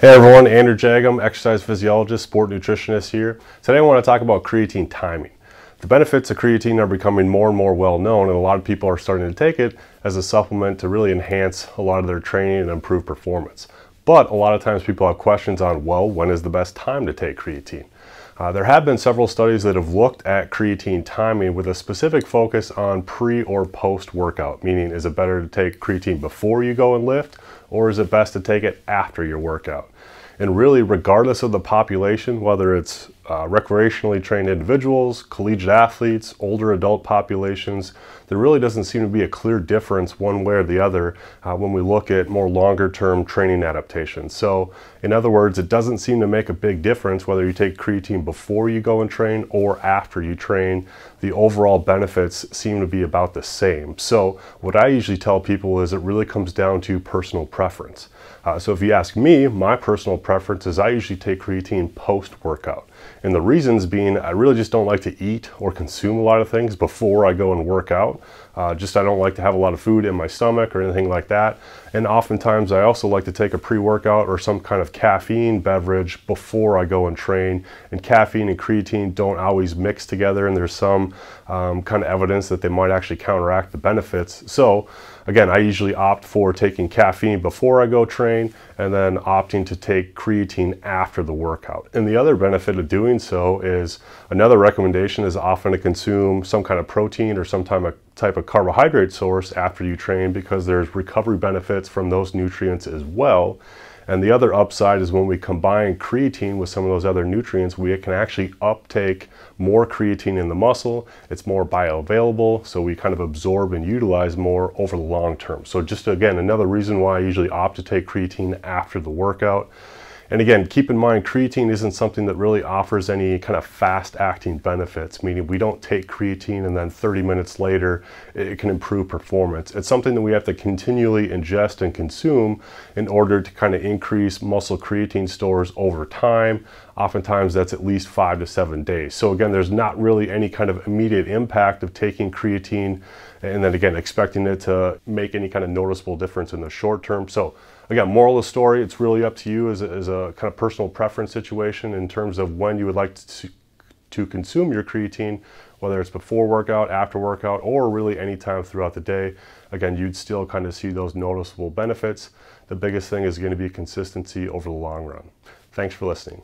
Hey everyone, Andrew Jagim, exercise physiologist, sport nutritionist here. Today I want to talk about creatine timing. The benefits of creatine are becoming more and more well known and a lot of people are starting to take it as a supplement to really enhance a lot of their training and improve performance. But a lot of times people have questions on, well, when is the best time to take creatine? Uh, there have been several studies that have looked at creatine timing with a specific focus on pre or post workout, meaning is it better to take creatine before you go and lift or is it best to take it after your workout? And really, regardless of the population, whether it's uh, recreationally trained individuals, collegiate athletes, older adult populations, there really doesn't seem to be a clear difference one way or the other uh, when we look at more longer term training adaptations. So, in other words, it doesn't seem to make a big difference whether you take creatine before you go and train or after you train. The overall benefits seem to be about the same. So, what I usually tell people is it really comes down to personal preference. Uh, so, if you ask me, my personal preference is I usually take creatine post workout. And the reasons being, I really just don't like to eat or consume a lot of things before I go and work out. Uh, just I don't like to have a lot of food in my stomach or anything like that. And oftentimes I also like to take a pre-workout or some kind of caffeine beverage before I go and train. And caffeine and creatine don't always mix together and there's some um, kind of evidence that they might actually counteract the benefits. So again, I usually opt for taking caffeine before I go train and then opting to take creatine after the workout. And the other benefit of doing so is another recommendation is often to consume some kind of protein or some type of type of carbohydrate source after you train because there's recovery benefits from those nutrients as well. And the other upside is when we combine creatine with some of those other nutrients, we can actually uptake more creatine in the muscle. It's more bioavailable, so we kind of absorb and utilize more over the long term. So just again, another reason why I usually opt to take creatine after the workout. And again, keep in mind, creatine isn't something that really offers any kind of fast acting benefits, meaning we don't take creatine and then 30 minutes later it can improve performance. It's something that we have to continually ingest and consume in order to kind of increase muscle creatine stores over time. Oftentimes that's at least five to seven days. So again, there's not really any kind of immediate impact of taking creatine and then again, expecting it to make any kind of noticeable difference in the short term. So Again, moral of the story, it's really up to you as a, as a kind of personal preference situation in terms of when you would like to, to consume your creatine, whether it's before workout, after workout, or really any time throughout the day. Again, you'd still kind of see those noticeable benefits. The biggest thing is going to be consistency over the long run. Thanks for listening.